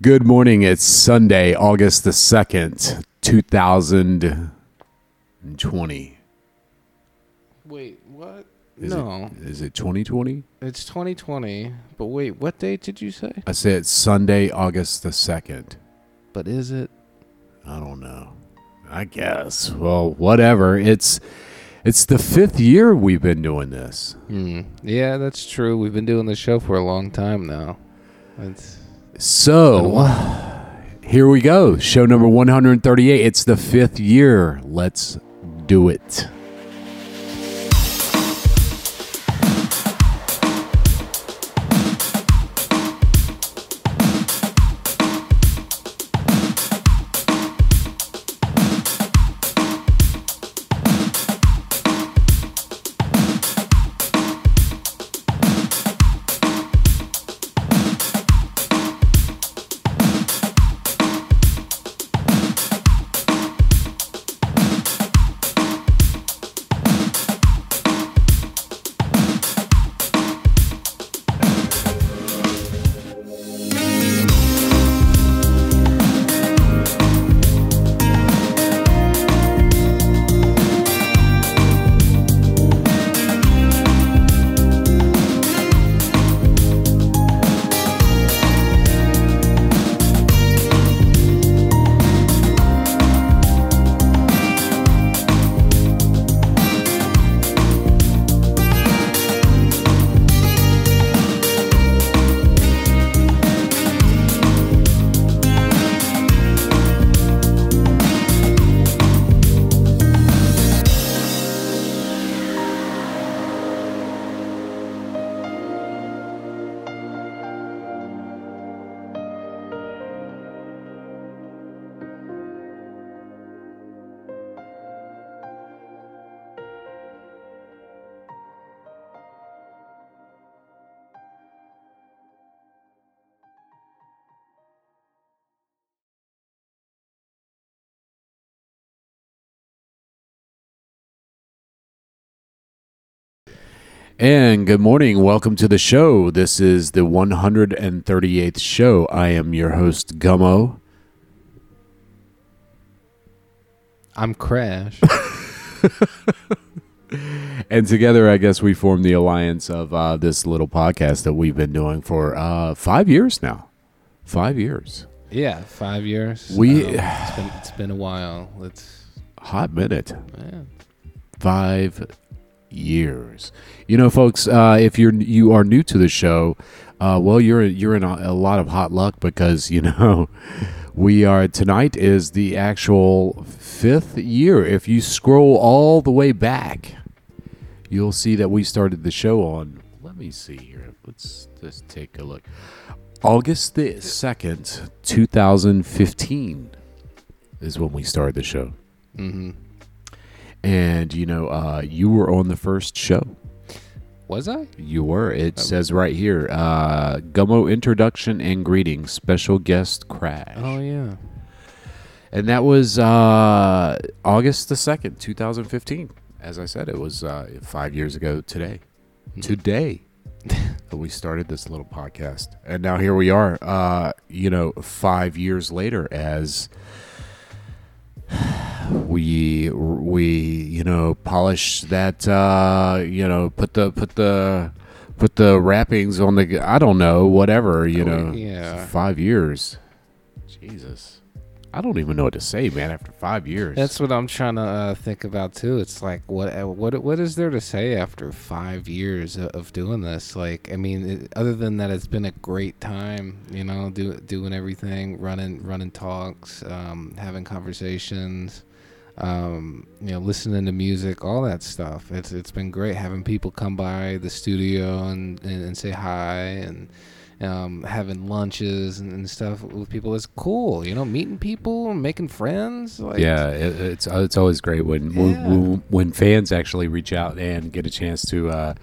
Good morning. It's Sunday, August the 2nd, 2020. Wait, what? Is no, It, is it 2020? it's 2020. But wait, what date did you say? I said Sunday, August the 2nd. But is it? I don't know. I guess. Well, whatever. It's it's the 5th year we've been doing this. Hmm. Yeah, that's true. We've been doing the show for a long time now. It's So, here we go. Show number 138. It's the 5th year. Let's do it. And good morning. Welcome to the show. This is the 138th show. I am your host, Gummo. I'm Crash. And together, I guess we formed the alliance of uh, this little podcast that we've been doing for uh, five years now. Five years. yeah, five years. We- Um, it's been it's been a while. It's Hot minute. yeah. five years. You know, folks, uh, if you're you are new to the show, uh, well, you're you're in a, a lot of hot luck because you know we are tonight is the actual fifth year. If you scroll all the way back, you'll see that we started the show on. Let me see here. Let's just take a look. August the second, two thousand fifteen, is when we started the show. Mm-hmm. And you know, uh, you were on the first show. Was I? You were. It Oh. says right here, uh, Gummo introduction and greetings, special guest Crash, Oh yeah. and that was uh, August the second, two thousand fifteen. As I said, it was uh, five years ago today. Hmm. Today, that we started this little podcast, and now here we are. Uh, you know, five years later, as we we you know polish that uh you know put the put the put the wrappings on the I don't know whatever you Oh, know yeah. five years Jesus I don't even know what to say man after five years That's what I'm trying to uh, think about too. It's like what uh, what what is there to say after five years of, of doing this? Like, I mean, it, other than that, it's been a great time. You know, do, doing everything, running running talks, um, having conversations, um, you know, listening to music, all that stuff. It's it's been great having people come by the studio and and, and say hi and. Um, having lunches and, and stuff with people is cool, you know, meeting people, making friends. Like, yeah it, it's it's always great when, Yeah. when when fans actually reach out and get a chance to uh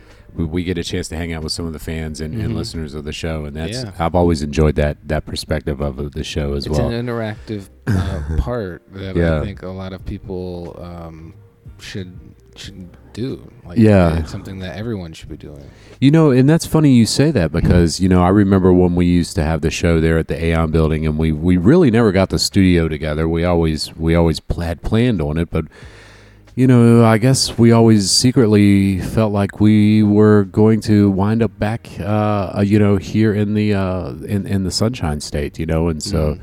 we, get a chance to hang out with some of the fans and, and Mhm. listeners of the show and that's Yeah. I've always enjoyed that that perspective of the show as it's well an interactive uh, part that Yeah. I think a lot of people um, should should do. Like, Yeah. it's something that everyone should be doing. You know, and that's funny you say that because you know I remember when we used to have the show there at the Aeon Building, and we we really never got the studio together. We always we always had planned on it, but you know I guess we always secretly felt like we were going to wind up back, uh, you know, here in the uh, in in the Sunshine State, you know, and so. Mhm.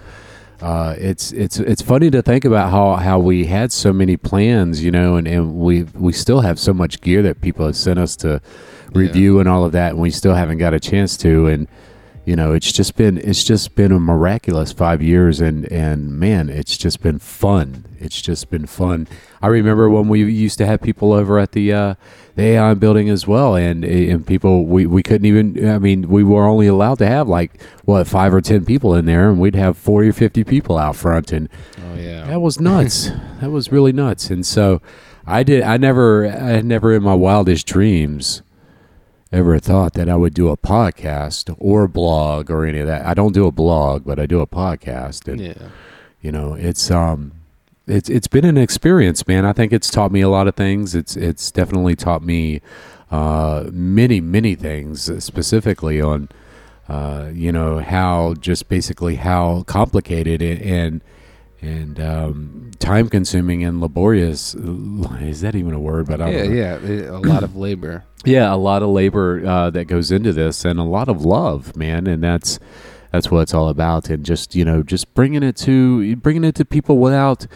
Uh, it's it's it's funny to think about how, how we had so many plans, you know, and, and we we still have so much gear that people have sent us to review and all of that, and we still haven't got a chance to. And you know, it's just been it's just been a miraculous five years, and and man, it's just been fun. It's just been fun. I remember when we used to have people over at the uh, the Aeon building as well, and and people we, we couldn't even. I mean, we were only allowed to have like what five or ten people in there, and we'd have forty or fifty people out front, and Oh yeah. that was nuts. that was really nuts. And so I did I never I never in my wildest dreams ever thought that I would do a podcast or a blog or any of that. I don't do a blog, but I do a podcast and yeah. you know, it's um it's it's been an experience, man. I think it's taught me a lot of things. It's it's definitely taught me uh many many things specifically on uh you know how just basically how complicated and and, and um, time consuming and laborious is that even a word but I Yeah, yeah. A lot of labor. Yeah, a lot of labor uh, that goes into this, and a lot of love, man, and that's that's what it's all about. And just you know, just bringing it to bringing it to people without,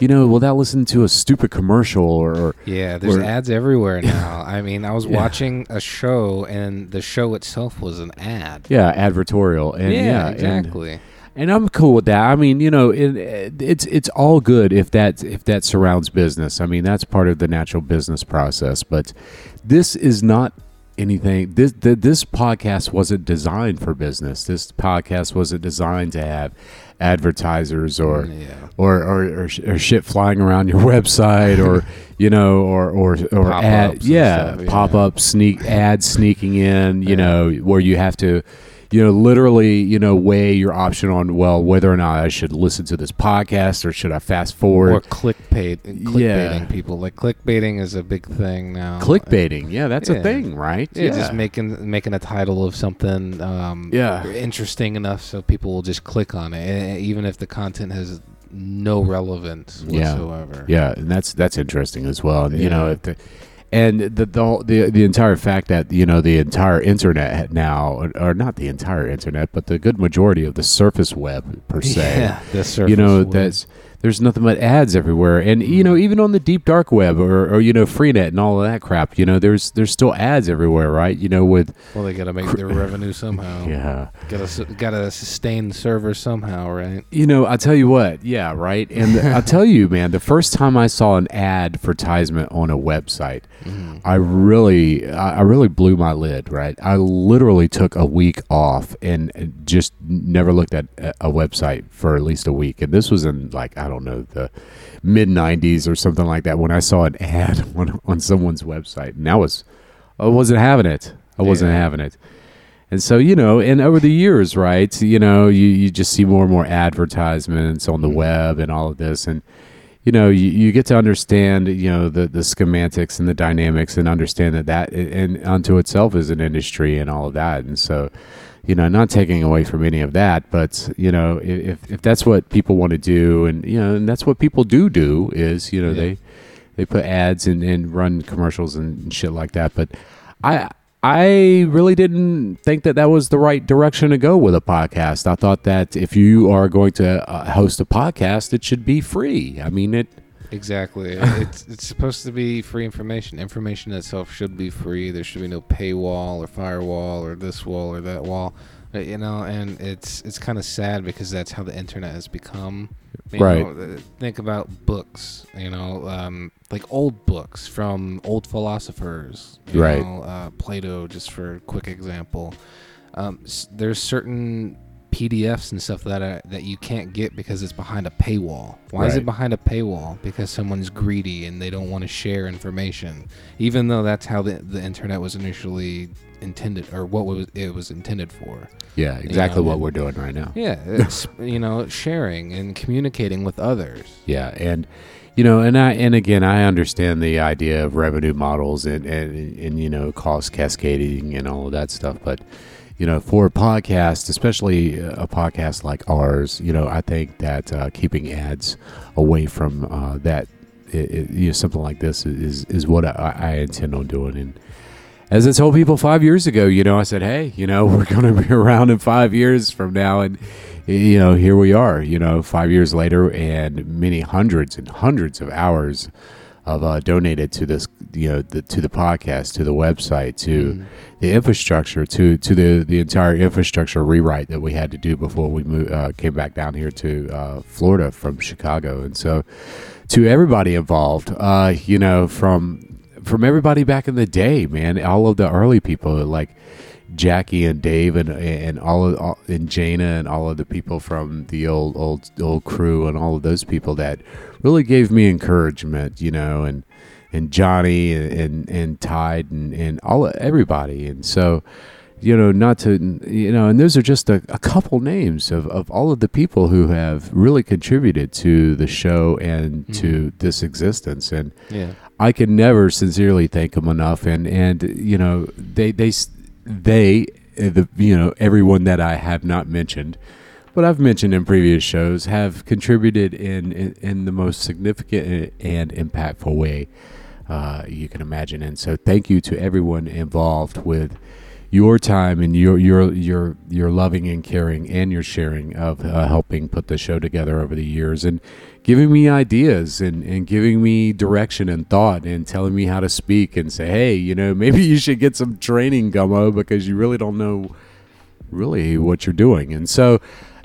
you know, without listening to a stupid commercial or, or Yeah, there's Or- ads everywhere now. I mean, I was Yeah. watching a show, and the show itself was an ad. yeah, advertorial. And yeah, yeah, exactly. And, I'm cool with that. I mean, you know, it, it's it's all good if that if that surrounds business. I mean, that's part of the natural business process. But this is not anything. This th- this podcast wasn't designed for business. This podcast wasn't designed to have advertisers or Mm, yeah. or, or, or, or shit flying around your website or you know or or or ad, yeah, yeah. pop up sneak ads sneaking in you Yeah. know where you have to you know literally you know weigh your option on well whether or not I should listen to this podcast or should I fast forward Or clickbait, clickbaiting Yeah. people. Like clickbaiting is a big thing now. clickbaiting yeah that's a thing right Yeah, just making making a title of something um, Yeah. interesting enough so people will just click on it, eh, even if the content has no relevance Yeah. whatsoever. Yeah, and that's that's interesting as well. And, You know, if the, and the, the whole- the the entire fact that you know the entire internet now, or, or not the entire internet, but the good majority of the surface web per se. Yeah, the surface you know web. that's there's nothing but ads everywhere, and you know even on the deep dark web or, or you know Freenet and all of that crap. You know there's there's still ads everywhere, right? You know with well, they got to make their revenue somehow. yeah. Got to got to sustain the server somehow, right? You know, I'll tell you what, yeah, right. And I'll tell you, man, the first time I saw an advertisement on a website, Mm-hmm. I really, I I really blew my lid. Right, I literally took a week off and just never looked at a a website for at least a week. And this was in like I don't know the mid '90s or something like that when I saw an ad on on someone's website, and I was, I wasn't having it. I wasn't Yeah. having it. And so, you know, and over the years, right, you know, you, you just see more and more advertisements on the Mhm. web and all of this. And, you know, you, you get to understand, you know, the, the schematics and the dynamics and understand that that and unto itself is an industry and all of that. And so, you know, not taking away from any of that, but, you know, if, if that's what people want to do and, you know, and that's what people do do is, you know, Yeah. they, they put ads and, and run commercials and shit like that. But I I really didn't think that that was the right direction to go with a podcast. I thought that if you are going to uh, host a podcast, it should be free. I mean, it. Exactly. it's it's supposed to be free information. Information itself should be free. There should be no paywall or firewall or this wall or that wall. Uh, You know, and it's it's kind of sad because that's how the internet has become. You Right. know, uh, think about books. You know, um, like old books from old philosophers. Right. Know, uh, Plato, just for a quick example. Um, s- there's certain PDFs and stuff that are, that you can't get because it's behind a paywall. Why is it behind a paywall? Because someone's greedy and they don't want to share information, even though that's how the the internet was initially intended, or what was it was intended for. Yeah, exactly know, what and- we're doing right now. Yeah, it's you know sharing and communicating with others. Yeah, and you know, and I and again, I understand the idea of revenue models and and, and you know cost cascading and all of that stuff, but you know, for a podcast, especially a podcast like ours, you know, I think that uh, keeping ads away from uh, that, it, it, you know, something like this is is what I, I intend on doing. And as I told people five years ago, you know, I said, hey, you know, we're going to be around in five years from now, and you know, here we are, you know, five years later, and many hundreds and hundreds of hours of uh, donated to this, you know, the, to the podcast, to the website, to mm. the infrastructure, to to the the entire infrastructure rewrite that we had to do before we moved, uh, came back down here to uh, Florida from Chicago, and so to everybody involved, uh, you know, from from everybody back in the day, man, all of the early people like Jackie and Dave and and all of all, and Jana and all of the people from the old old old crew and all of those people that really gave me encouragement, you know, and and Johnny and and, and Tide and and all everybody, and so you know, not to, you know, and those are just a, a, couple names of, of all of the people who have really contributed to the show and mm-hmm. to this existence. And yeah. I can never sincerely thank them enough. And, and, you know, they, they, they, uh, the you know everyone that I have not mentioned, but I've mentioned in previous shows, have contributed in in, in the most significant and impactful way uh, you can imagine. And so, thank you to everyone involved with your time and your your your your loving and caring and your sharing of uh, helping put the show together over the years and giving me ideas and, and giving me direction and thought and telling me how to speak and say hey you know maybe you should get some training gummo because you really don't know really what you're doing and so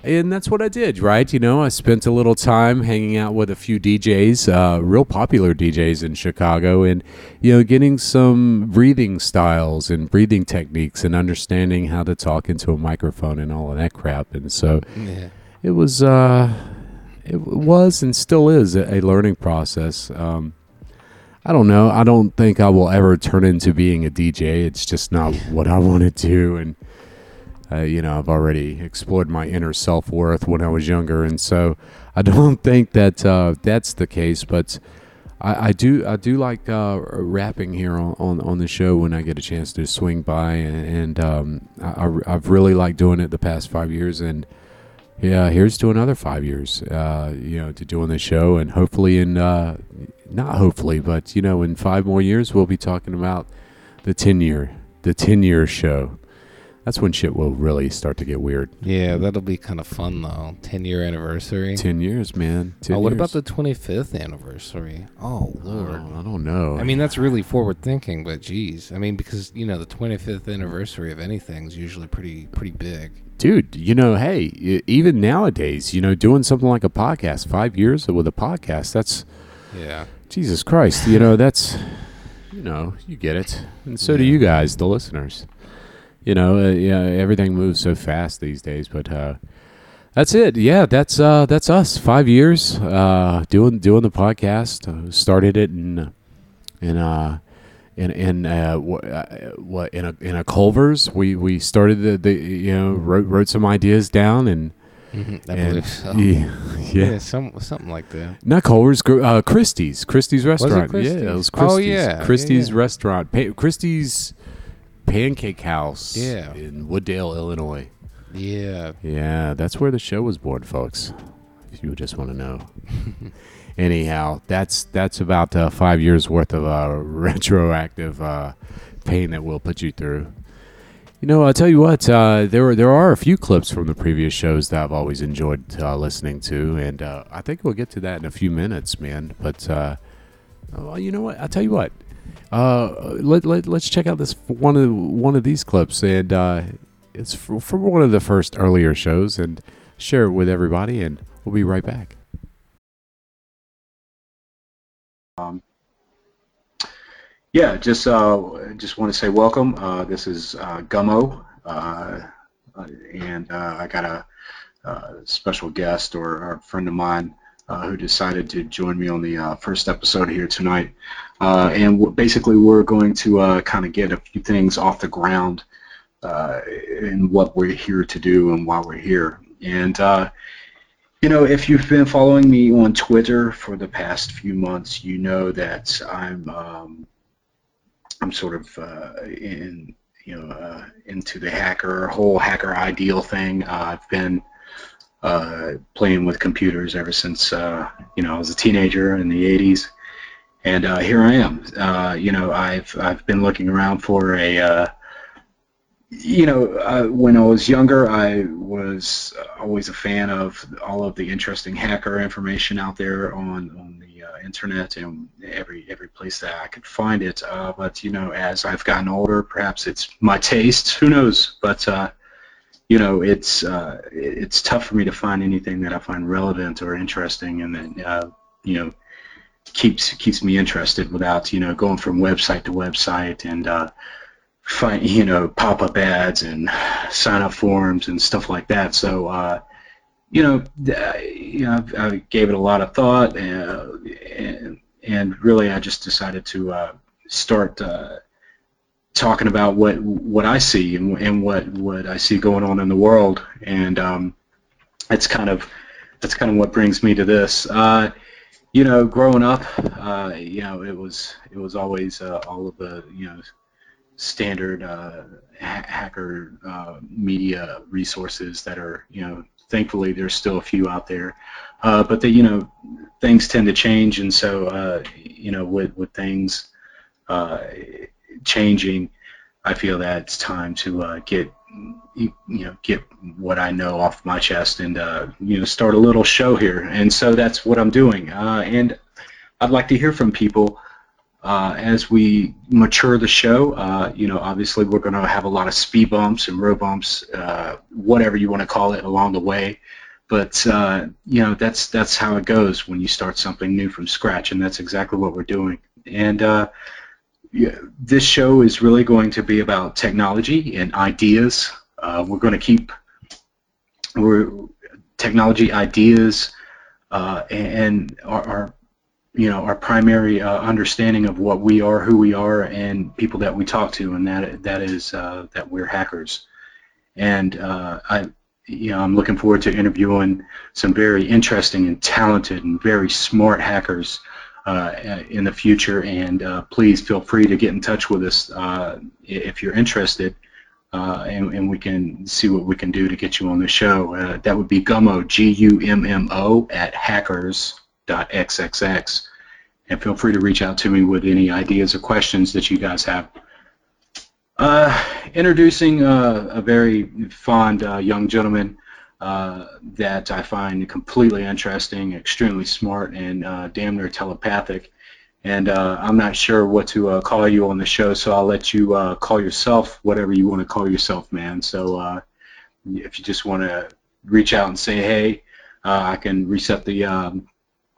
and that's what I did, right? You know, I spent a little time hanging out with a few DJs, uh, real popular DJs in Chicago, and you know, getting some breathing styles and breathing techniques and understanding how to talk into a microphone and all of that crap. And so, yeah. it was, uh, it was, and still is a, a learning process. Um, I don't know. I don't think I will ever turn into being a DJ. It's just not what I want to do, and uh, you know, I've already explored my inner self worth when I was younger, and so I don't think that uh, that's the case. But I, I do, I do like uh, rapping here on, on, on the show when I get a chance to swing by, and, and um, I, have really liked doing it the past five years, and yeah, here's to another five years. Uh, you know, to doing the show, and hopefully in uh, not hopefully, but you know, in five more years, we'll be talking about the ten year, the ten year show that's when shit will really start to get weird. Yeah, that'll be kind of fun though. Ten year anniversary. Ten years, man. 10 oh, what years. about the twenty fifth anniversary? Oh lord, oh, I don't know. I mean, that's really forward thinking, but geez, I mean, because you know the twenty fifth anniversary of anything is usually pretty pretty big. Dude, you know, hey, even nowadays, you know, doing something like a podcast, five years with a podcast, that's yeah, Jesus Christ, you know, that's you know, you get it, and so yeah. do you guys, the listeners you know, uh, yeah, everything moves so fast these days. But uh, that's it. Yeah, that's uh, that's us. Five years uh, doing doing the podcast. Uh, started it in in uh, in in uh, uh, what in a in a Culver's. We we started the, the you know wrote wrote some ideas down and. Mm-hmm, I and, so. yeah, yeah, yeah, some something like that. Not Culver's, uh, Christie's, Christie's restaurant. Christie's? Yeah, it was Christie's. Oh yeah, Christie's yeah, yeah. restaurant. Pa- Christie's Pancake House yeah. in Wood Dale, Illinois. Yeah. Yeah, that's where the show was born, folks. If you just want to know. Anyhow, that's that's about uh, five years worth of uh, retroactive uh, pain that we'll put you through. You know, I'll tell you what. Uh, there there are a few clips from the previous shows that I've always enjoyed uh, listening to, and uh, I think we'll get to that in a few minutes, man. But well, you know what? I'll tell you what. Uh, let, let let's check out this one of one of these clips, and uh, it's from one of the first earlier shows, and share it with everybody, and we'll be right back. Um, yeah, just uh, just want to say welcome. Uh, this is uh, Gummo, uh, and uh, I got a, a, special guest or, or, a friend of mine who decided to join me on the first episode here tonight. Uh, and basically, we're going to uh, kind of get a few things off the ground uh, in what we're here to do and why we're here. And uh, You know, if you've been following me on Twitter for the past few months, you know that I'm um, I'm sort of uh, in you know uh, into the hacker whole hacker ideal thing. Uh, I've been uh, playing with computers ever since uh, you know I was a teenager in the 80s, and uh, here I am. Uh, you know I've I've been looking around for a uh, you know uh, when I was younger I was always a fan of all of the interesting hacker information out there on on the uh, internet and every every place that I could find it. Uh, but you know as I've gotten older, perhaps it's my taste. Who knows? But you know, it's it's tough for me to find anything that I find relevant or interesting, and that you know keeps keeps me interested without you know going from website to website and uh, find you know pop up ads and sign up forms and stuff like that. So uh, you know, you know, I gave it a lot of thought, and uh, and, and really I just decided to uh, start. Uh, talking about what what I see and, and what what I see going on in the world, and um, it's kind of that's kind of what brings me to this. Uh, you know, growing up, uh, you know, it was it was always uh, all of the you know standard uh, ha- hacker uh, media resources that are you know thankfully there's still a few out there, uh, but the you know things tend to change, and so you know with with things changing, I feel that it's time to uh, get you know get what I know off my chest and uh, you know start a little show here. And so that's what I'm doing. Uh, and I'd like to hear from people uh, as we mature the show. Uh, you know, obviously we're going to have a lot of speed bumps and road bumps, uh, whatever you want to call it, along the way. But you know that's that's how it goes when you start something new from scratch, and that's exactly what we're doing. And this show is really going to be about technology and ideas. Uh, we're going to keep we're technology ideas uh, and our, our, you know our primary uh, understanding of what we are, who we are, and people that we talk to, and that that is uh, that we're hackers. And uh, I you know I'm looking forward to interviewing some very interesting and talented and very smart hackers in the future. And uh, please feel free to get in touch with us uh, if you're interested, and, and, we can see what we can do to get you on the show. that would be Gummo, G-U-M-M-O, at hackers.xxx. And feel free to reach out to me with any ideas or questions that you guys have. Uh, introducing uh, a very fond uh, young gentleman uh, that I find completely interesting, extremely smart, and uh, damn near telepathic. And uh, I'm not sure what to uh, call you on the show, so I'll let you uh, call yourself whatever you want to call yourself, man. So if you just want to reach out and say, hey, I can reset the um,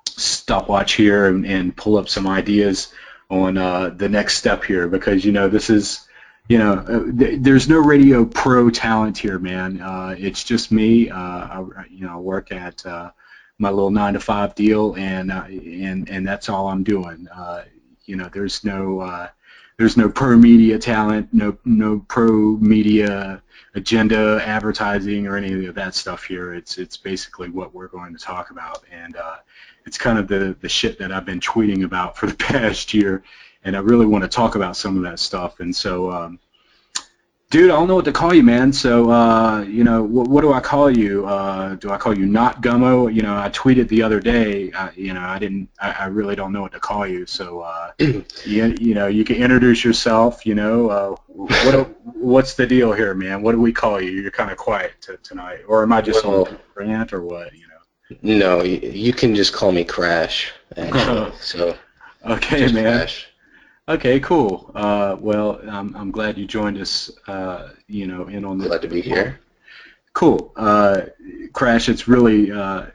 stopwatch here and, and, pull up some ideas on the next step here because, you know, this is you know, uh, th- there's no radio pro talent here, man. Uh, it's just me. Uh, I, you know, work at uh, my little nine to five deal, and uh, and and that's all I'm doing. Uh, you know, there's no there's no pro media talent, no no pro media agenda, advertising, or any of that stuff here. It's it's basically what we're going to talk about, and it's kind of the the shit that I've been tweeting about for the past year and I really want to talk about some of that stuff. And so, um, dude, I don't know what to call you, man. So, uh, you know, what, what, do I call you? Uh, do I call you not Gummo? You know, I tweeted the other day. Uh, you know, I didn't. I, I, really don't know what to call you. So, uh, you, you know, you can introduce yourself. You know, uh, what what's the deal here, man? What do we call you? You're kind of quiet t- tonight, or am I just well, on rant or what? You know. No, you, you can just call me Crash. Actually, so. Okay, man. Crash. Okay, cool. Uh, well, I'm, I'm glad you joined us. Uh, you know, in on the. Glad to be here. Cool. Uh, Crash, it's really, uh,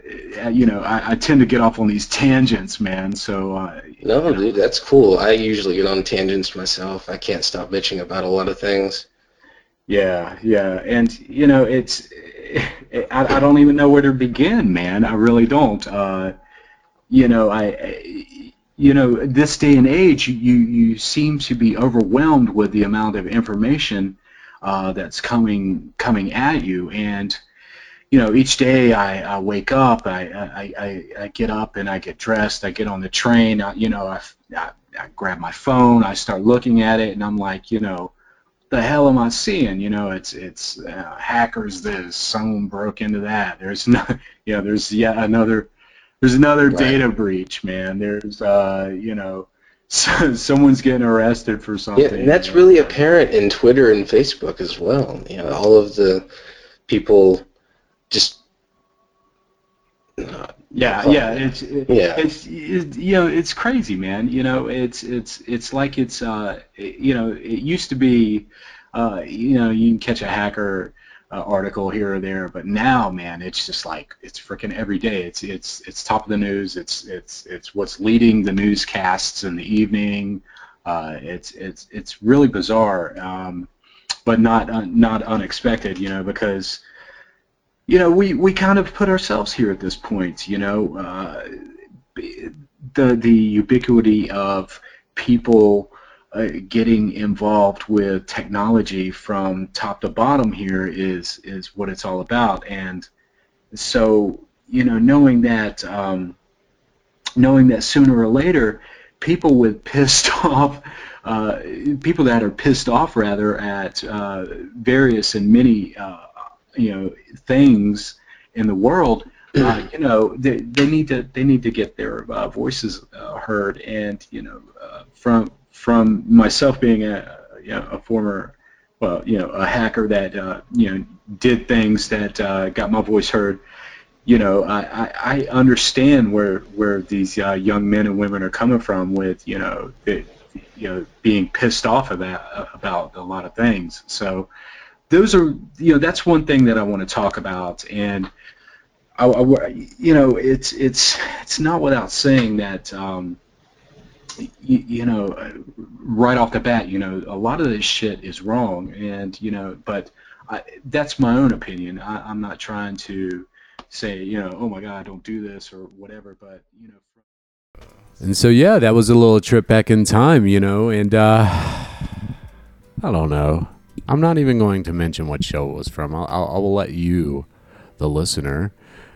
you know, I, I, tend to get off on these tangents, man. So. Uh, no, you know. dude, that's cool. I usually get on tangents myself. I can't stop bitching about a lot of things. Yeah, yeah, and you know, it's, I, I don't even know where to begin, man. I really don't. Uh, you know, I you know, this day and age, you, you seem to be overwhelmed with the amount of information uh, that's coming coming at you, and you know, each day I, I wake up, I, I, I, I get up and I get dressed, I get on the train, I, you know, I, I, I grab my phone, I start looking at it, and I'm like, you know, the hell am I seeing? You know, it's it's uh, hackers this, someone broke into that. There's no, you know, there's yet another, there's another Right. data breach, man. There's, uh, you know, so, someone's getting arrested for something. Yeah, and that's really apparent in Twitter and Facebook as well. You know, all of the people just uh, Yeah, Oh. yeah, it's it, Yeah. it's it, you know it's crazy, man. You know, it's it's it's like it's uh you know it used to be uh you know you can catch a hacker uh, article here or there, but now, man, it's just like it's freaking every day. It's it's it's top of the news. It's it's it's what's leading the newscasts in the evening. Uh, it's it's it's really bizarre, um, but not uh, not unexpected. You know, because you know, we, we kind of put ourselves here at this point, you know, uh, the, the ubiquity of people uh, getting involved with technology from top to bottom here is, is what it's all about. And so, you know, knowing that, um, knowing that sooner or later, people with pissed off, uh, people that are pissed off rather at uh, various and many, uh, you know, things in the world, uh, you know, they, they need to they need to get their uh, voices uh, heard. And you know, uh, from from myself being a you know, a former well, you know, a hacker that uh, you know did things that uh, got my voice heard. You know, I, I, understand where where these uh, young men and women are coming from with you know, the, you know, being pissed off about about a lot of things. So those are you know that's one thing that I want to talk about and I, I- you know it's it's it's not without saying that um, you, you know right off the bat you know a lot of this shit is wrong and you know but I, that's my own opinion I, I'm not trying to say you know oh my god don't do this or whatever but you know And so yeah, that was a little trip back in time, you know, and uh I don't know. I'm not even going to mention what show it was from. I'll, I'll I will let you, the listener,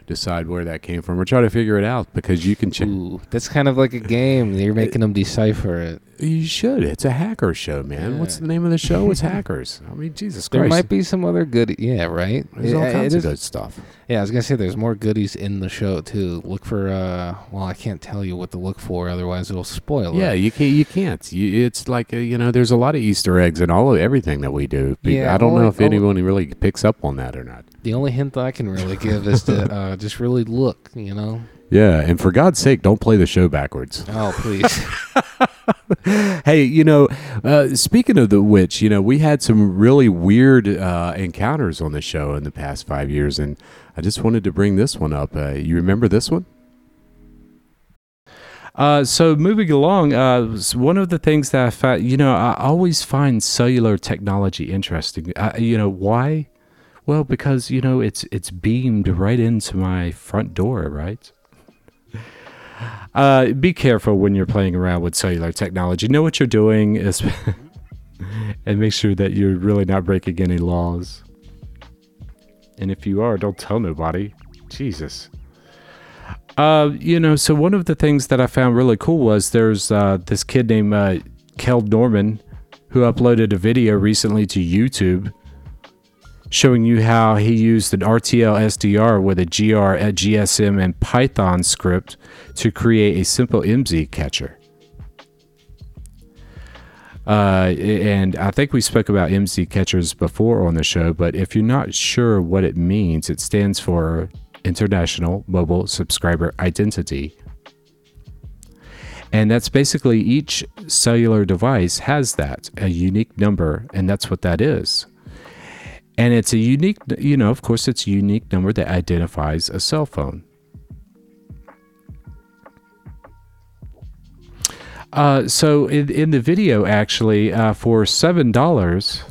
decide where that came from or try to figure it out because you can check. Ooh, that's kind of like a game. You're making them decipher it. You should. It's a hacker show, man. What's the name of the show? It's hackers. I mean, Jesus Christ. There might be some other good. Yeah, right. There's Yeah, all kinds of is- good stuff. Yeah, I was gonna say there's more goodies in the show too. Look for. uh Well, I can't tell you what to look for, otherwise it'll spoil Yeah, it. you can't. You can't. You, it's like uh, you know, there's a lot of Easter eggs in all of everything that we do. Yeah, I don't know if anyone really picks up on that or not. The only hint that I can really give is to uh, just really look. You know. Yeah, and for God's sake, don't play the show backwards. Oh please. hey, you know, uh, speaking of the witch, you know, we had some really weird uh, encounters on the show in the past five years, and I just wanted to bring this one up. Uh, you remember this one? Uh, so moving along, uh, one of the things that I found, you know, I always find cellular technology interesting. Uh, you know why? Well, because you know it's it's beamed right into my front door, right? Uh, be careful when you're playing around with cellular technology. Know what you're doing, is and make sure that you're really not breaking any laws. And if you are, don't tell nobody. Jesus. Uh, you know, so one of the things that I found really cool was there's uh, this kid named uh, Keld Norman who uploaded a video recently to YouTube showing you how he used an RTL SDR with a GR at GSM and Python script to create a simple IMSI catcher. Uh, and I think we spoke about IMSI catchers before on the show, but if you're not sure what it means, it stands for International Mobile Subscriber Identity. And that's basically each cellular device has that, a unique number, and that's what that is. And it's a unique, you know, of course, it's a unique number that identifies a cell phone. Uh, so in, in the video, actually, uh, for seven dollars,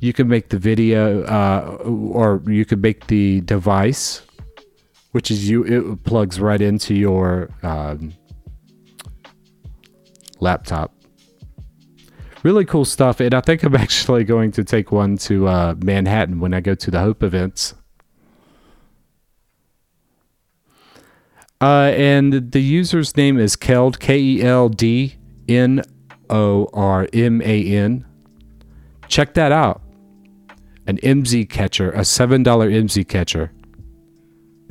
you can make the video, uh, or you could make the device, which is you. It plugs right into your um, laptop really cool stuff. And I think I'm actually going to take one to uh, Manhattan when I go to the Hope events. Uh, and the user's name is Keld, K E L D N O R M A N. Check that out. An IMSI catcher, a $7 IMSI catcher.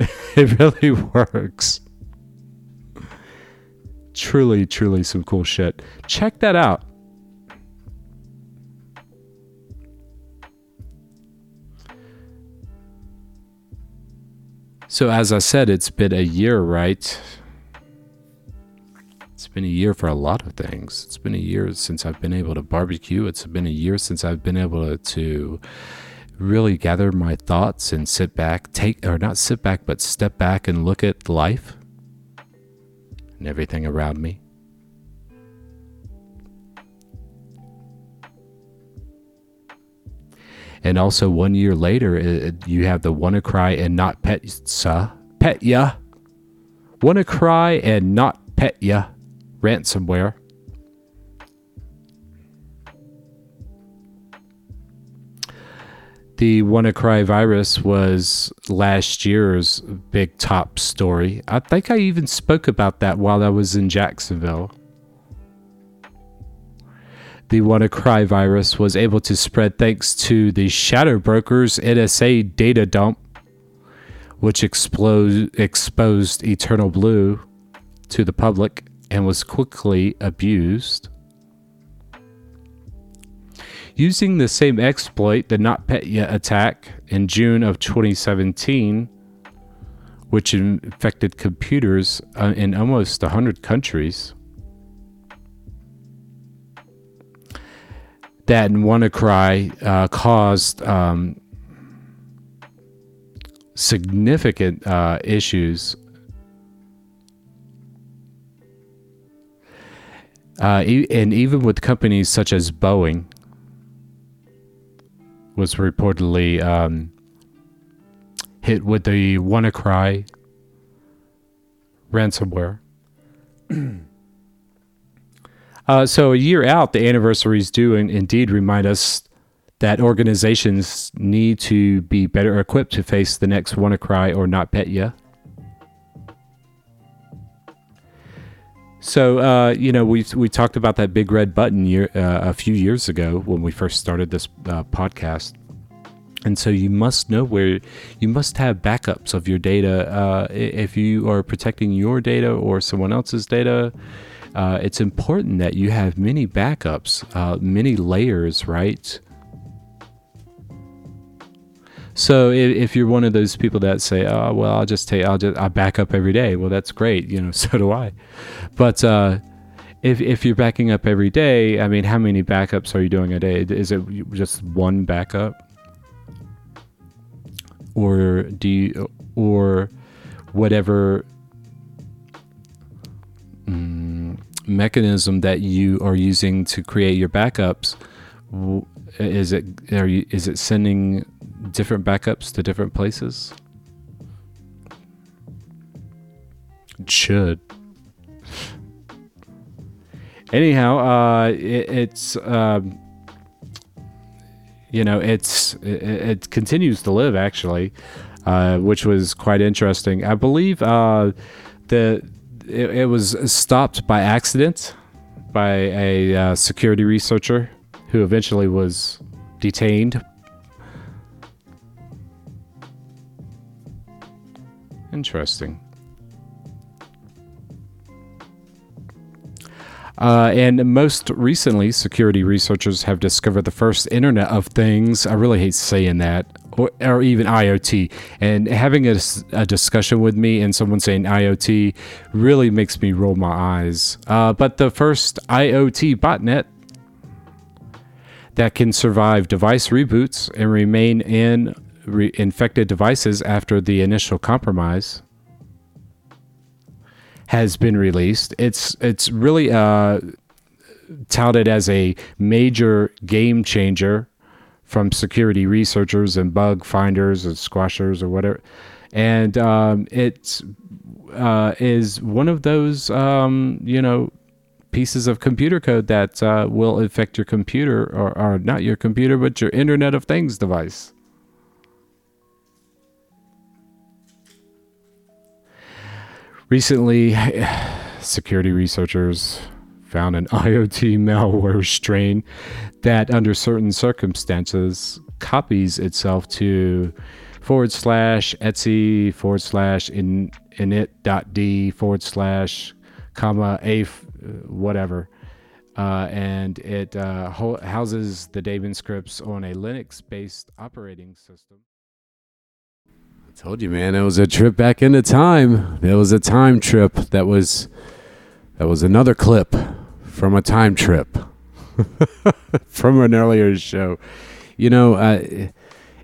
it really works. Truly, truly some cool shit. Check that out. So, as I said, it's been a year, right? It's been a year for a lot of things. It's been a year since I've been able to barbecue. It's been a year since I've been able to, really gather my thoughts and sit back, take, or not sit back, but step back and look at life and everything around me. And also, one year later, it, you have the WannaCry and Not Pet Sa Pet Ya. WannaCry and Not Pet Ya ransomware. The WannaCry virus was last year's big top story. I think I even spoke about that while I was in Jacksonville the WannaCry virus was able to spread thanks to the Shadow Broker's NSA data dump, which explode, exposed EternalBlue to the public and was quickly abused. Using the same exploit, the NotPetya attack in June of 2017, which infected computers uh, in almost 100 countries, that WannaCry uh, caused um, significant uh, issues. Uh, and even with companies such as Boeing, was reportedly um, hit with the WannaCry ransomware. Uh, so a year out, the anniversaries do in, indeed remind us that organizations need to be better equipped to face the next WannaCry or not NotPetya. So uh, you know we we talked about that big red button year, uh, a few years ago when we first started this uh, podcast, and so you must know where you must have backups of your data uh, if you are protecting your data or someone else's data uh, it's important that you have many backups, uh, many layers, right? So if, if, you're one of those people that say, "Oh, well, I'll just take, I'll just, I back up every day," well, that's great, you know. So do I. But uh, if if you're backing up every day, I mean, how many backups are you doing a day? Is it just one backup, or do you, or whatever? Mm, mechanism that you are using to create your backups is it are you is it sending different backups to different places? It should. Anyhow uh it, it's um you know it's it, it, continues to live actually uh which was quite interesting. I believe uh the it, it was stopped by accident by a uh, security researcher who eventually was detained. Interesting. Uh, and most recently, security researchers have discovered the first Internet of Things. I really hate saying that, or, or even IoT. And having a, a, discussion with me and someone saying IoT really makes me roll my eyes. Uh, but the first IoT botnet that can survive device reboots and remain in re- infected devices after the initial compromise has been released. It's it's really uh, touted as a major game changer from security researchers and bug finders and squashers or whatever, and um, it uh, is one of those um, you know pieces of computer code that uh, will affect your computer, or, or not your computer, but your Internet of Things device. Recently, security researchers found an IoT malware strain that, under certain circumstances, copies itself to forward slash etc forward slash in init.d forward slash comma a whatever. Uh, and it uh, ho- houses the Daemon scripts on a Linux based operating system. I told you, man, it was a trip back into time. It was a time trip. That was that was another clip from a time trip from an earlier show. You know, uh,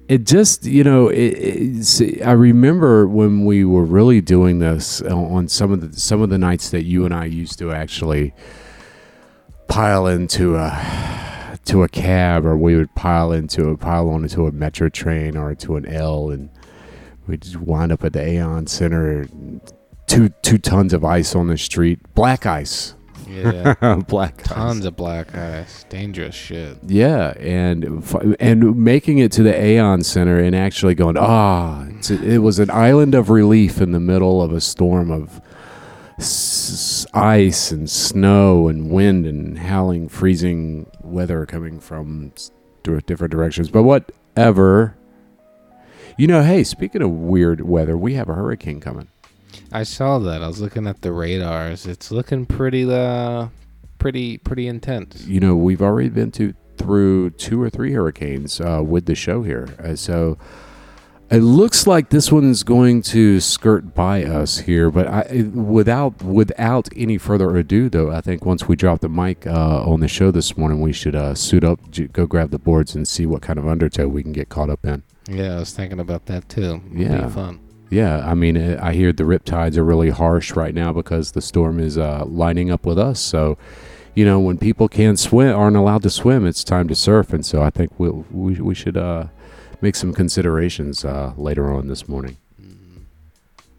it just you know it, I remember when we were really doing this on some of the some of the nights that you and I used to actually pile into a to a cab or we would pile into a pile on onto a metro train or to an L and we'd just wind up at the Aon Center two two tons of ice on the street black ice Yeah. black Tons of black ice. Dangerous shit. Yeah, and and making it to the Aon Center and actually going, ah, it's it was an island of relief in the middle of a storm of s- ice and snow and wind and howling, freezing weather coming from different directions. But whatever. You know, hey, speaking of weird weather, we have a hurricane coming. I saw that. I was looking at the radars. It's looking pretty uh pretty pretty intense. you know, we've already been to through two or three hurricanes uh, with the show here, uh, so it looks like this one's going to skirt by us here. But I, without without any further ado, though, I think once we drop the mic uh, on the show this morning, we should uh, suit up, go grab the boards, and see what kind of undertow we can get caught up in. Yeah, I was thinking about that too. It'd Yeah. Fun. Yeah, I mean, uh, I hear the riptides are really harsh right now because the storm is uh, lining up with us. So, you know, when people can't swim, aren't allowed to swim, it's time to surf. And so I think we'll, we we should uh, make some considerations uh, later on this morning.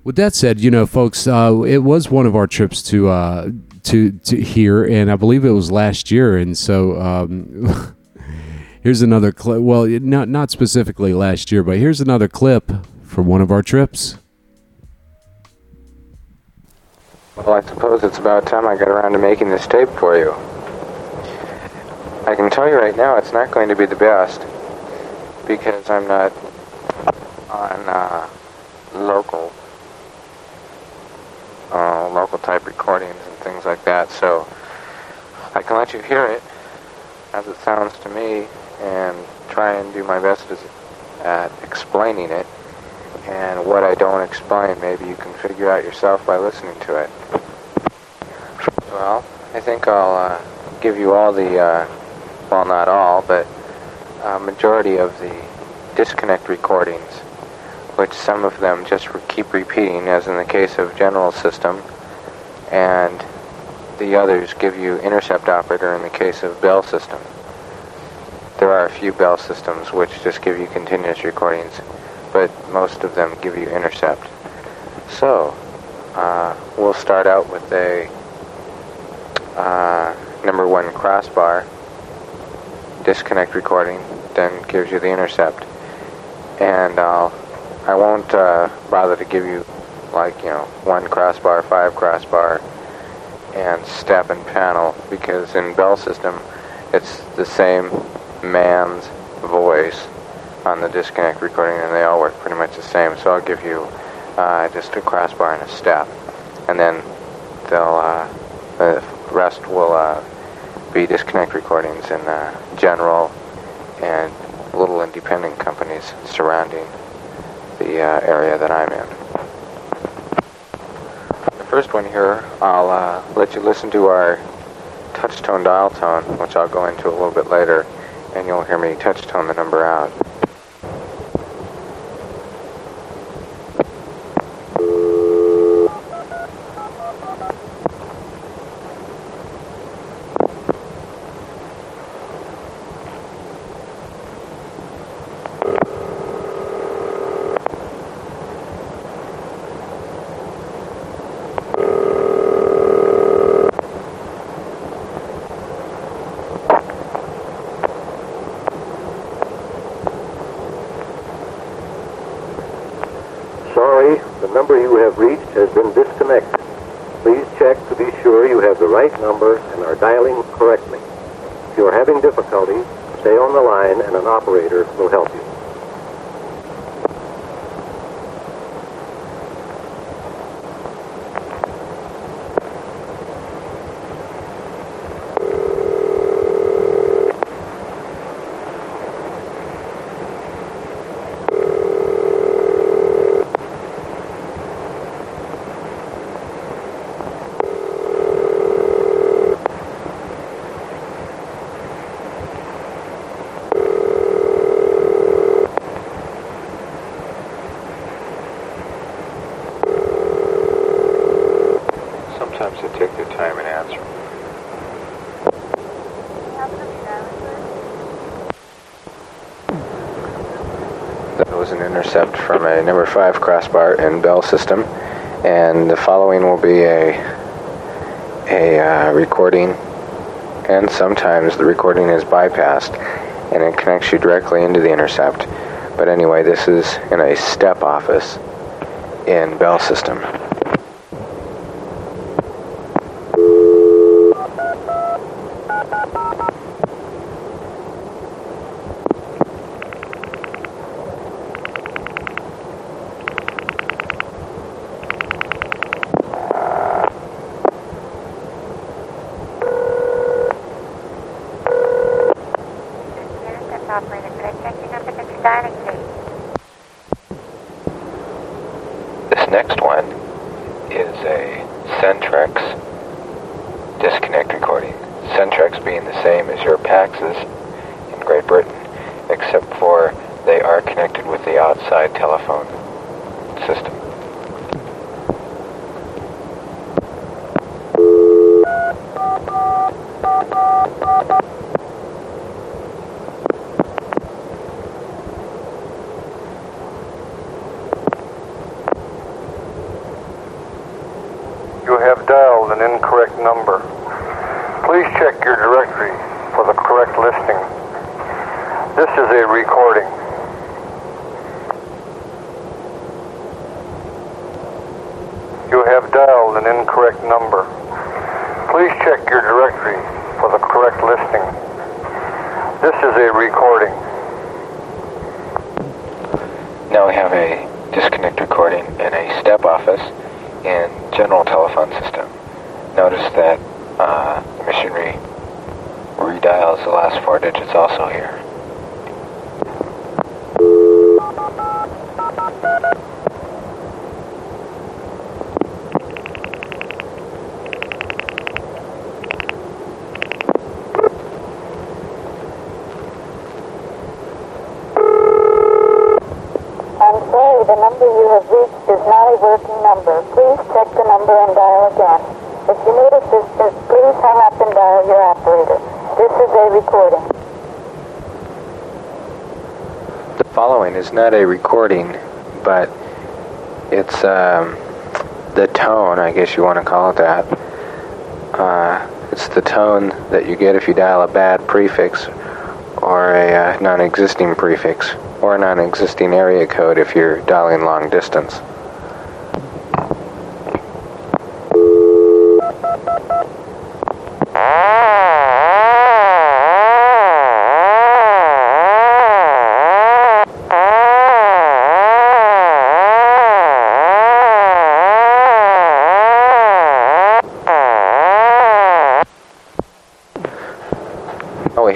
With that said, you know, folks, uh, it was one of our trips to uh, to to here, and I believe it was last year. And so um, here's another clip. Well, not not specifically last year, but here's another clip from one of our trips. Well, I suppose it's about time I got around to making this tape for you. I can tell you right now it's not going to be the best because I'm not on uh, local uh, local type recordings and things like that. So I can let you hear it as it sounds to me and try and do my best at explaining it. And what I don't explain, maybe you can figure out yourself by listening to it. Well, I think I'll uh, give you all the, uh, well, not all, but a majority of the disconnect recordings, which some of them just keep repeating, as in the case of General System, and the others give you intercept operator in the case of Bell System. There are a few Bell systems which just give you continuous recordings, but most of them give you intercept. So, uh, we'll start out with a uh, number one crossbar disconnect recording, then gives you the intercept. And I'll, I won't uh, bother to give you like, you know, one crossbar, five crossbar, and step and panel, because in Bell System, it's the same man's voice on the disconnect recording, and they all work pretty much the same. So I'll give you uh, just a crossbar and a step, and then they'll uh, the rest will uh, be disconnect recordings in uh, general and little independent companies surrounding the uh, area that I'm in. The first one here, I'll uh, let you listen to our touch tone dial tone, which I'll go into a little bit later, and you'll hear me touch tone the number out. Crossbar and Bell system, and the following will be a a uh, recording, and sometimes the recording is bypassed, and it connects you directly into the intercept. But anyway, this is in a step office in Bell system. Intercept operator, could I check your number that you're dialing, please? This next one is a Centrex disconnect recording. Centrex being the same as your PAXs in Great Britain, except for they are connected with the outside telephone system. You have dialed an incorrect number. Please check your directory for the correct listing. This is a recording. You have dialed an incorrect number. Please check your directory for the correct listing. This is a recording. Now we have a disconnect recording in a step office in general telephone system. Notice that uh, machinery redials the last four digits also here. I'm sorry, the number you have reached is not a working number. Please check the number and dial again. If you need assistance, please hang up and dial your operator. This is a recording. The following is not a recording, but it's um, the tone, I guess you want to call it that. Uh, it's the tone that you get if you dial a bad prefix or a uh, non existing prefix or a non existing area code if you're dialing long distance.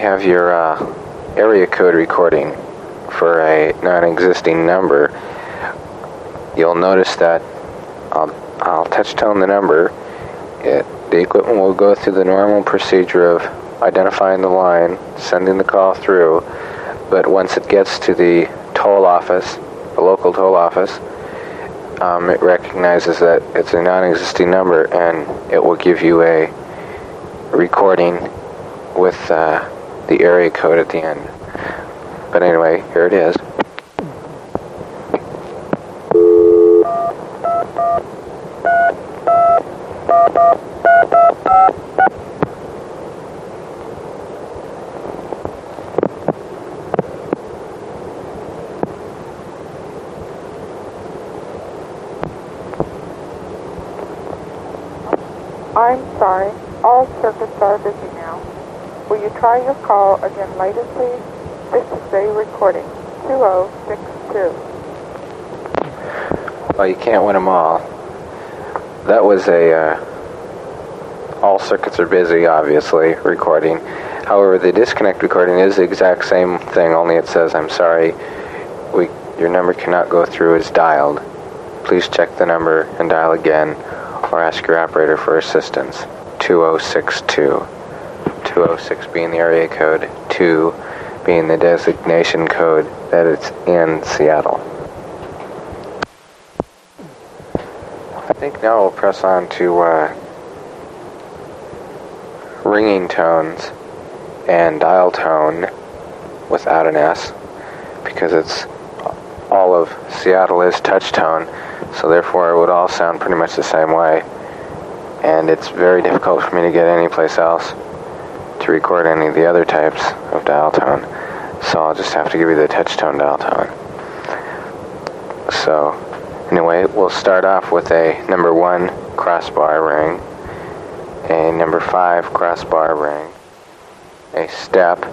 Have your uh, area code recording for a non-existing number. You'll notice that I'll, I'll touch tone the number. It, the equipment will go through the normal procedure of identifying the line, sending the call through, but once it gets to the toll office, the local toll office, um, it recognizes that it's a non-existing number and it will give you a recording with uh, the area code at the end. But anyway, here it is. I'm sorry. All circuits are busy you try your call again later, please? This is a recording. 2062. Well, you can't win them all. That was a uh, all circuits are busy, obviously, recording. However, the disconnect recording is the exact same thing, only it says, I'm sorry, we, your number cannot go through as dialed. Please check the number and dial again, or ask your operator for assistance. 2062. 206 being the area code, 2 being the designation code that it's in Seattle. I think now we'll press on to uh, ringing tones and dial tone without an S because it's all of Seattle is touch tone, so therefore it would all sound pretty much the same way. And it's very difficult for me to get any place else record any of the other types of dial tone, so I'll just have to give you the touch tone dial tone. So, anyway, we'll start off with a number one crossbar ring, a number five crossbar ring, a step,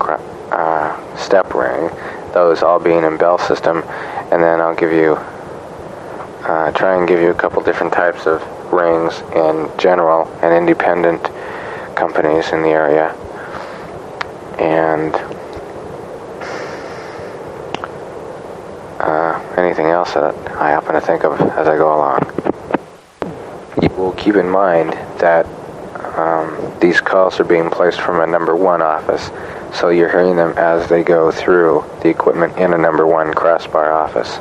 uh, step ring, those all being in bell system, and then I'll give you, uh, try and give you a couple different types of rings in general and independent companies in the area. And uh, anything else that I happen to think of as I go along. You will keep in mind that um, these calls are being placed from a number one office, so you're hearing them as they go through the equipment in a number one crossbar office.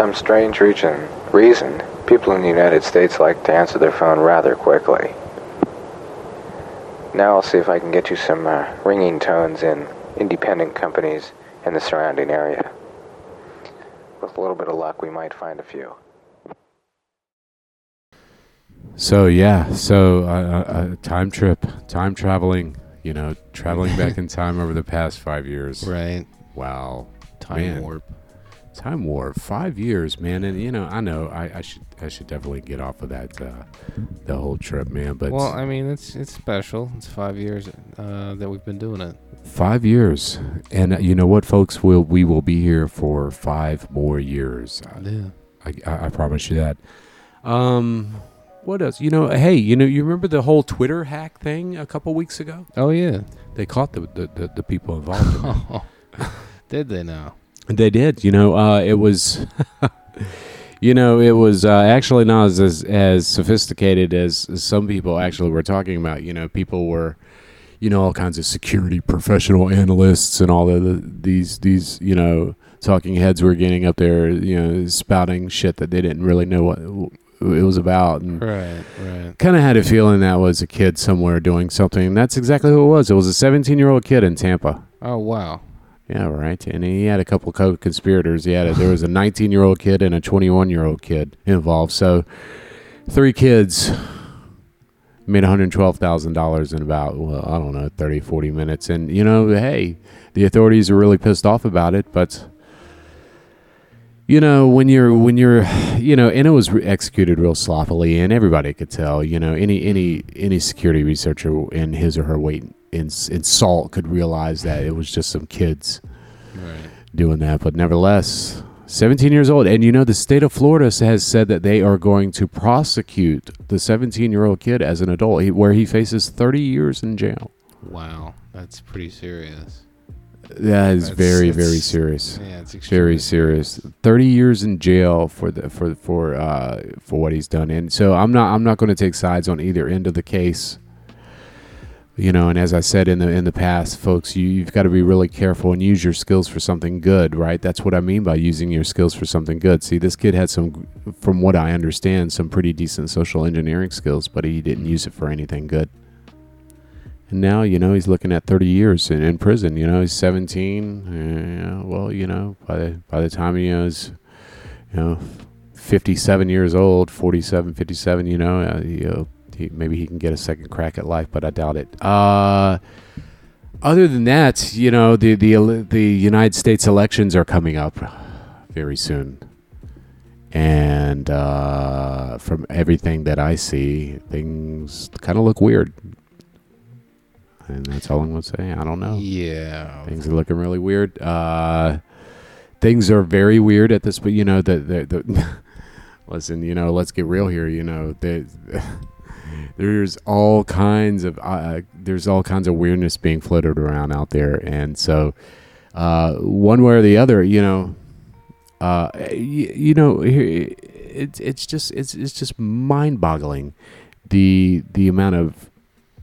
Some strange reason, reason, people in the United States like to answer their phone rather quickly. Now I'll see if I can get you some uh, ringing tones in independent companies in the surrounding area. With a little bit of luck, we might find a few. So yeah, so uh, uh, uh, time trip, time traveling. You know, traveling back in time over the past five years. Right. Wow, Time Man. warp. Time warp, five years, man. And you know, I know I, I should I should definitely get off of that uh, the whole trip, man. But Well, I mean, it's it's special. It's five years uh, that we've been doing it. five years, and uh, you know what, folks, will we will be here for five more years. I, Yeah. I, I, I promise you that. Um, what else? You know, hey, you know, you remember the whole Twitter hack thing a couple weeks ago? Oh yeah. They caught the the, the, the people involved. In it. Did they now? They did. You know, uh, it was. you know, it was uh, actually not as, as as sophisticated as, some people actually were talking about. You know, people were, you know all kinds of security professional analysts and all of the, these these you know talking heads were getting up there you know spouting shit that they didn't really know what it was about and Right, right. kind of had a feeling that was a kid somewhere doing something and that's exactly who it was it was a 17 year old kid in tampa Oh wow. Yeah right. And he had a couple co-conspirators. He had a, there was a 19 year old kid and a 21 year old kid involved. So three kids made $112,000 in about, well, I don't know, 30, 40 minutes. And, you know, hey, the authorities are really pissed off about it, but you know, when you're when you're, you know, and it was executed real sloppily and everybody could tell, you know, any any any security researcher in his or her weight in in salt could realize that it was just some kids Right. doing that. But nevertheless, 17 years old. And you know, the state of Florida has said that they are going to prosecute the 17 year old kid as an adult, where he faces 30 years in jail. Wow. That's pretty serious. That is That's- very, that's- very serious. Yeah, it's Very serious. 30 years in jail for the for for uh for what he's done. And so I'm not I'm not going to take sides on either end of the case. You know, and as I said in the in the past, folks, you, you've got to be really careful and use your skills for something good, right? That's what I mean by using your skills for something good. See, this kid had some, from what I understand, some pretty decent social engineering skills, but he didn't use it for anything good. And now, you know, he's looking at 30 years in, in prison. You know, he's 17. Uh, well, you know, by the, by the time he was you know, 57 years old, 47, 57, you know, uh, he, uh, he, maybe he can get a second crack at life, but I doubt it. Uh, other than that, you know, the, the, the United States elections are coming up very soon. And uh, from everything that I see, things kind of look weird. And that's all I'm going to say. I don't know. Yeah. Things are looking really weird. Uh, things are very weird at this, but you know the the, the listen. You know, let's get real here. You know, the, there's all kinds of uh, there's all kinds of weirdness being floated around out there, and so uh, one way or the other, you know, uh, you, you know, it's it's just it's it's just mind-boggling the the amount of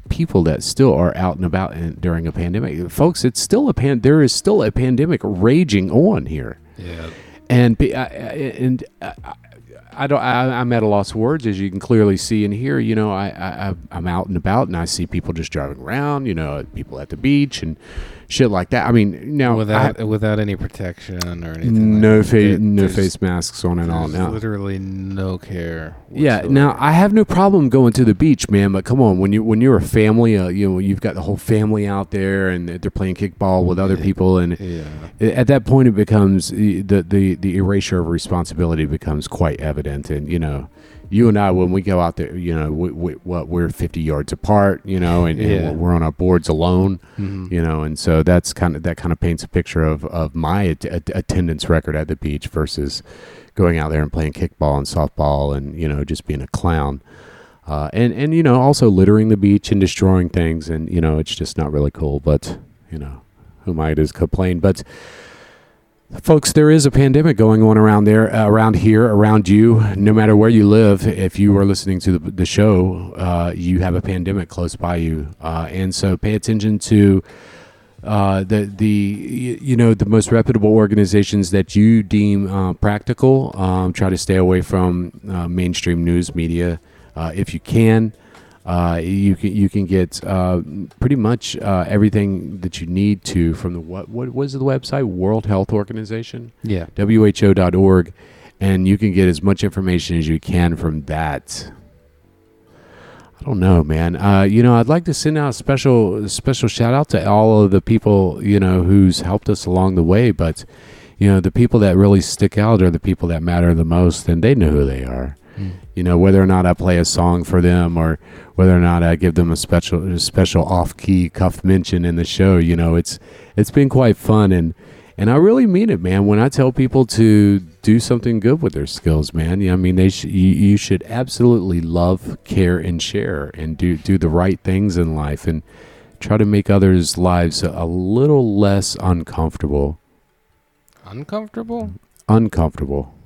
people that still are out and about in, during a pandemic. Folks, it's still a pan. There is still a pandemic raging on here, Yeah. and pe- I- I- and I, don't. I, I'm at a loss of words, as you can clearly see and hear. You know, I, I I'm out and about, and I see people just driving around. You know, people at the beach and shit like that. I mean, now Without I- without any protection or anything. no like There- no face masks on and all now. Literally no care. Yeah. Now I have no problem going to the beach, man. But come on, when you when you're a family, uh, you know you've got the whole family out there, and they're playing kickball with other people, and Yeah. at that point it becomes the the the erasure of responsibility becomes quite evident, and you know. You and I, when we go out there, you know, we, we, what we're 50 yards apart, you know, and, and Yeah. we're on our boards alone, Mhm. you know, and so that's kind of that kind of paints a picture of of my at- attendance record at the beach versus going out there and playing kickball and softball and you know just being a clown uh, and and you know also littering the beach and destroying things and you know it's just not really cool but you know who am I to complain but folks there is a pandemic going on around there uh, around here around you no matter where you live if you are listening to the, the show uh, you have a pandemic close by you uh, and so pay attention to uh, the the you know the most reputable organizations that you deem uh, practical. Um, try to stay away from uh, mainstream news media if you can. Uh, you can you can get uh, pretty much uh, everything that you need to from the what what was the website World Health Organization Yeah. WHO.org, and you can get as much information as you can from that. I don't know, man. Uh, you know, I'd like to send out a special special shout out to all of the people you know who's helped us along the way. But you know, the people that really stick out are the people that matter the most, and they know who they are. Mm. You know, whether or not I play a song for them or whether or not I give them a special a special off key cuff mention in the show. You know, it's it's been quite fun and. And I really mean it, man. When I tell people to do something good with their skills, man, yeah, I mean they sh- you, you should absolutely love, care, and share, and do do the right things in life, and try to make others' lives a little less uncomfortable. Uncomfortable? Uncomfortable.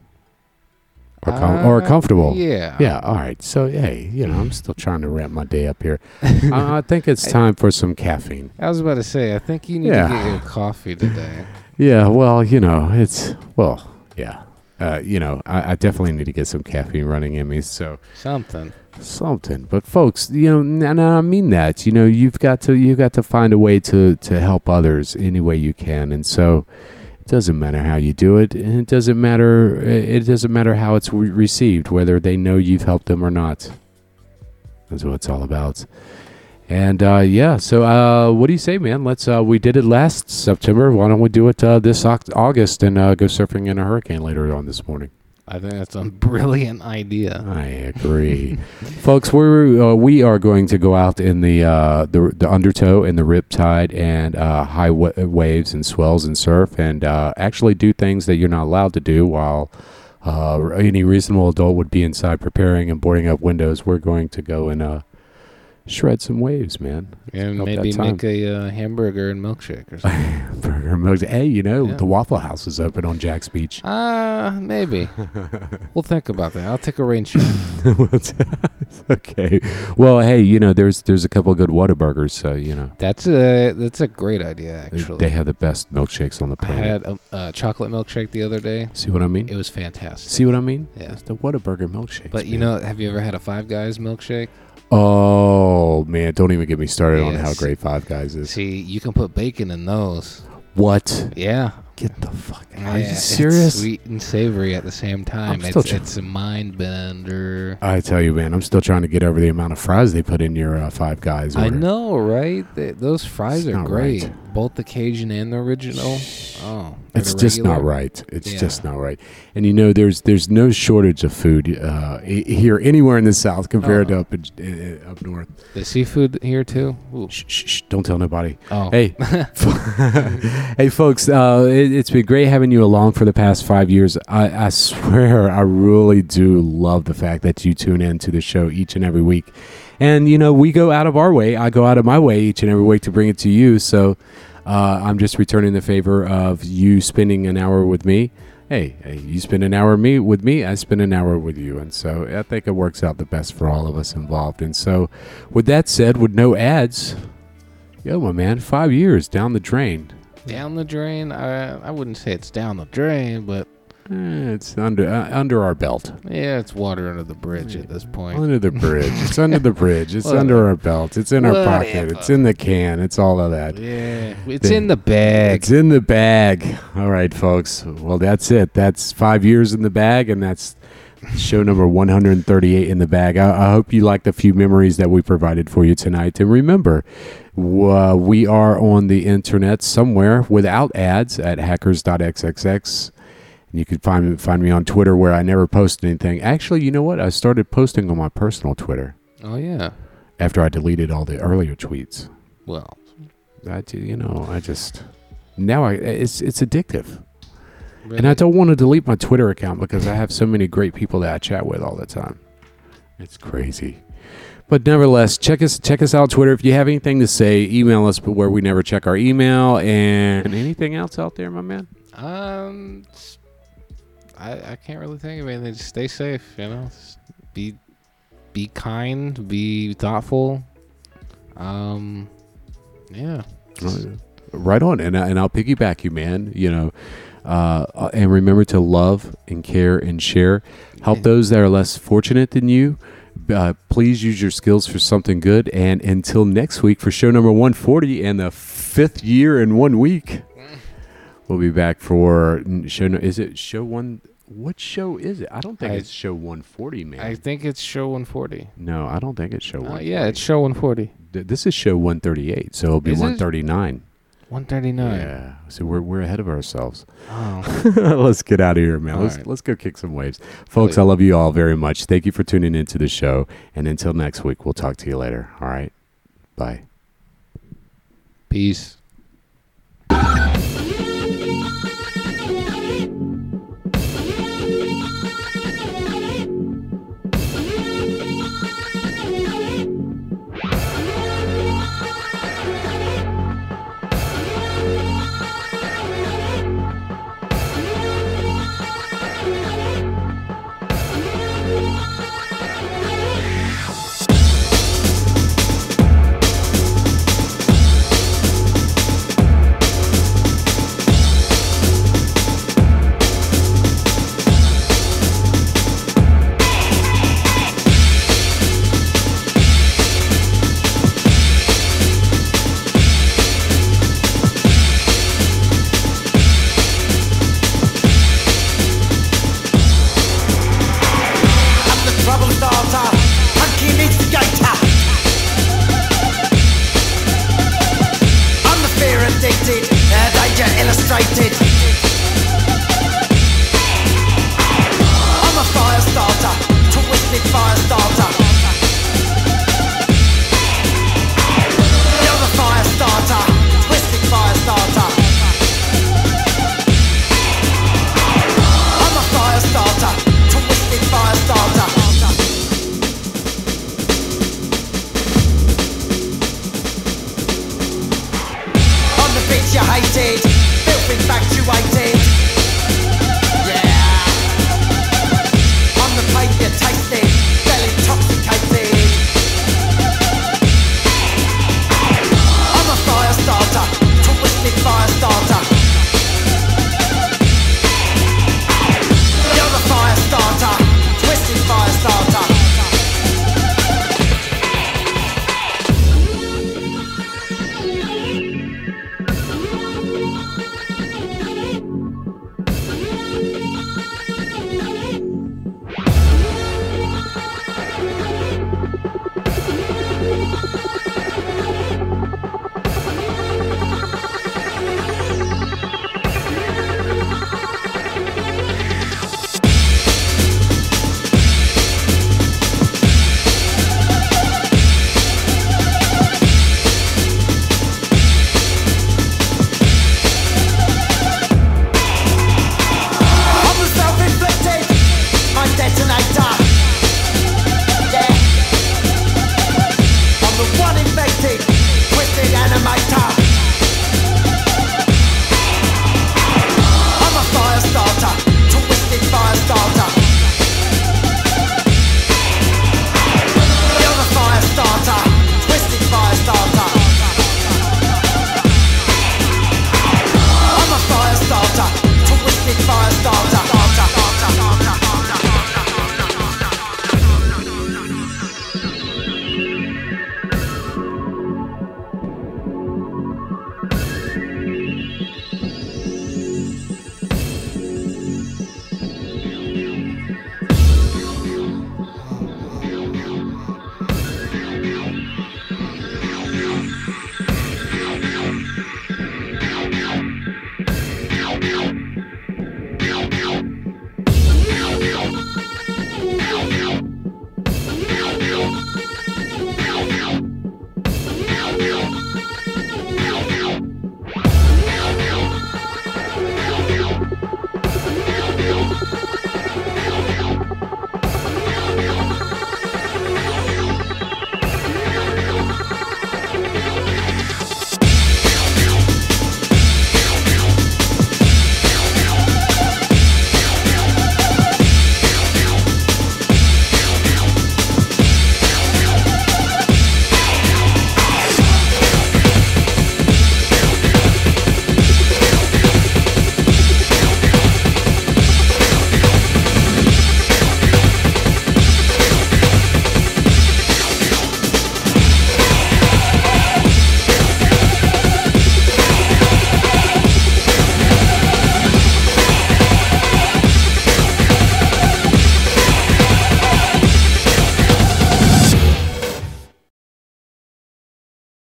Or, com- or Uh, comfortable. Yeah. Yeah. All right. So hey, you know, I'm still trying to wrap my day up here. I, I think it's time for some caffeine. I was about to say, I think you need Yeah. to get your coffee today. Yeah. Well, you know, it's well, yeah. Uh, you know, I, I definitely need to get some caffeine running in me. So Something. something. But folks, you know, and and I mean that. You know, you've got to you've got to find a way to to help others any way you can, and so it doesn't matter how you do it, and it doesn't matter it doesn't matter how it's re- received, whether they know you've helped them or not. That's what it's all about. And uh, yeah, so uh, what do you say, man? Let's. Uh, we did it last September. Why don't we do it uh, this August and uh, go surfing in a hurricane later on this morning? I think that's a brilliant idea. I agree, folks. We're uh, we are going to go out in the uh, the the undertow and the rip tide and uh, high wa- waves and swells and surf and uh, actually do things that you're not allowed to do while uh, any reasonable adult would be inside preparing and boarding up windows. We're going to go and uh, shred some waves, man. And maybe make a uh, hamburger and milkshake or something. Burger mugs. Hey, you know Yeah. the Waffle House is open on Jax Beach. Ah, maybe. we'll think about that. I'll take a rain check. okay. Well, hey, you know there's there's a couple of good Whataburgers, so you know. That's a that's a great idea, actually. They have the best milkshakes on the planet. I had a, a chocolate milkshake the other day. See what I mean? It was fantastic. See what I mean? Yeah. It's the Whataburger milkshake. But you man. know, have you ever had a Five Guys milkshake? Oh man, don't even get me started on how great Five Guys is. See, you can put bacon in those. What? Yeah. Get the fuck. Out. Are Yeah, you it's serious? sweet and savory at the same time. I'm still It's, tr- it's a mind bender. I tell you, man, I'm still trying to get over the amount of fries they put in your uh, Five Guys. I order. know, right? Th those fries It's are not great. right. Both the Cajun and the original. Oh, It's just not right. It's Yeah. just not right. And you know, there's there's no shortage of food uh, here anywhere in the South compared Oh. to up in, uh, up north. The seafood here too. Shh, shh, shh, don't tell nobody. Oh, Hey, hey, folks! Uh, it, it's been great having you along for the past five years. I, I swear, I really do love the fact that you tune in to the show each and every week. And you know, we go out of our way. I go out of my way each and every week to bring it to you. So uh, I'm just returning the favor of you spending an hour with me. Hey, hey, you spend an hour me with me. I spend an hour with you, and so I think it works out the best for all of us involved. And so, with that said, with no ads, yo, my man, five years down the drain. down the drain. I I wouldn't say it's down the drain, but it's under uh, under our belt, yeah, it's water under the bridge at this point. under the bridge. It's under the bridge. It's under our belt. It's in our pocket. It's in the can. It's all of that. Yeah, it's The- in the bag. It's in the bag. All right, folks. Well, that's it. That's five years in the bag, and that's show number 138 in the bag. I, I hope you liked the few memories that we provided for you tonight. And remember, uh, we are on the internet somewhere without ads at hackers.xxx. And you can find find me on Twitter where I never post anything. Actually, you know what? I started posting on my personal Twitter Oh yeah. after I deleted all the earlier tweets. Well, I, do- you know, I just now I it's it's addictive. really, And I don't want to delete my Twitter account because I have so many great people that I chat with all the time. It's crazy. But nevertheless, check us check us out on Twitter. If you have anything to say, email us but where we never check our email and anything else out there, my man. Um, I I can't really think of anything. Just stay safe. You know, Just be be kind. Be thoughtful. Um, yeah. Right on, and and I'll piggyback you, man. You know, uh, uh, and remember to love and care and share. Help Yeah. those that are less fortunate than you. Uh, please use your skills for something good. And until next week for show number 140 and the fifth year in one week, we'll be back for show. No, is it show one? What show is it? I don't think I- it's show 140, man. I think it's show 140. no, I don't think it's show Uh, 140. yeah, it's show 140. Th- this is show 138, so it'll be Is it? 139. 139. Yeah, so we're we're ahead of ourselves. Oh. let's get out of here, man. All let's right. let's go kick some waves, folks. I love you all very much. Thank you for tuning into the show, and until next week, we'll talk to you later. All right, bye. Peace.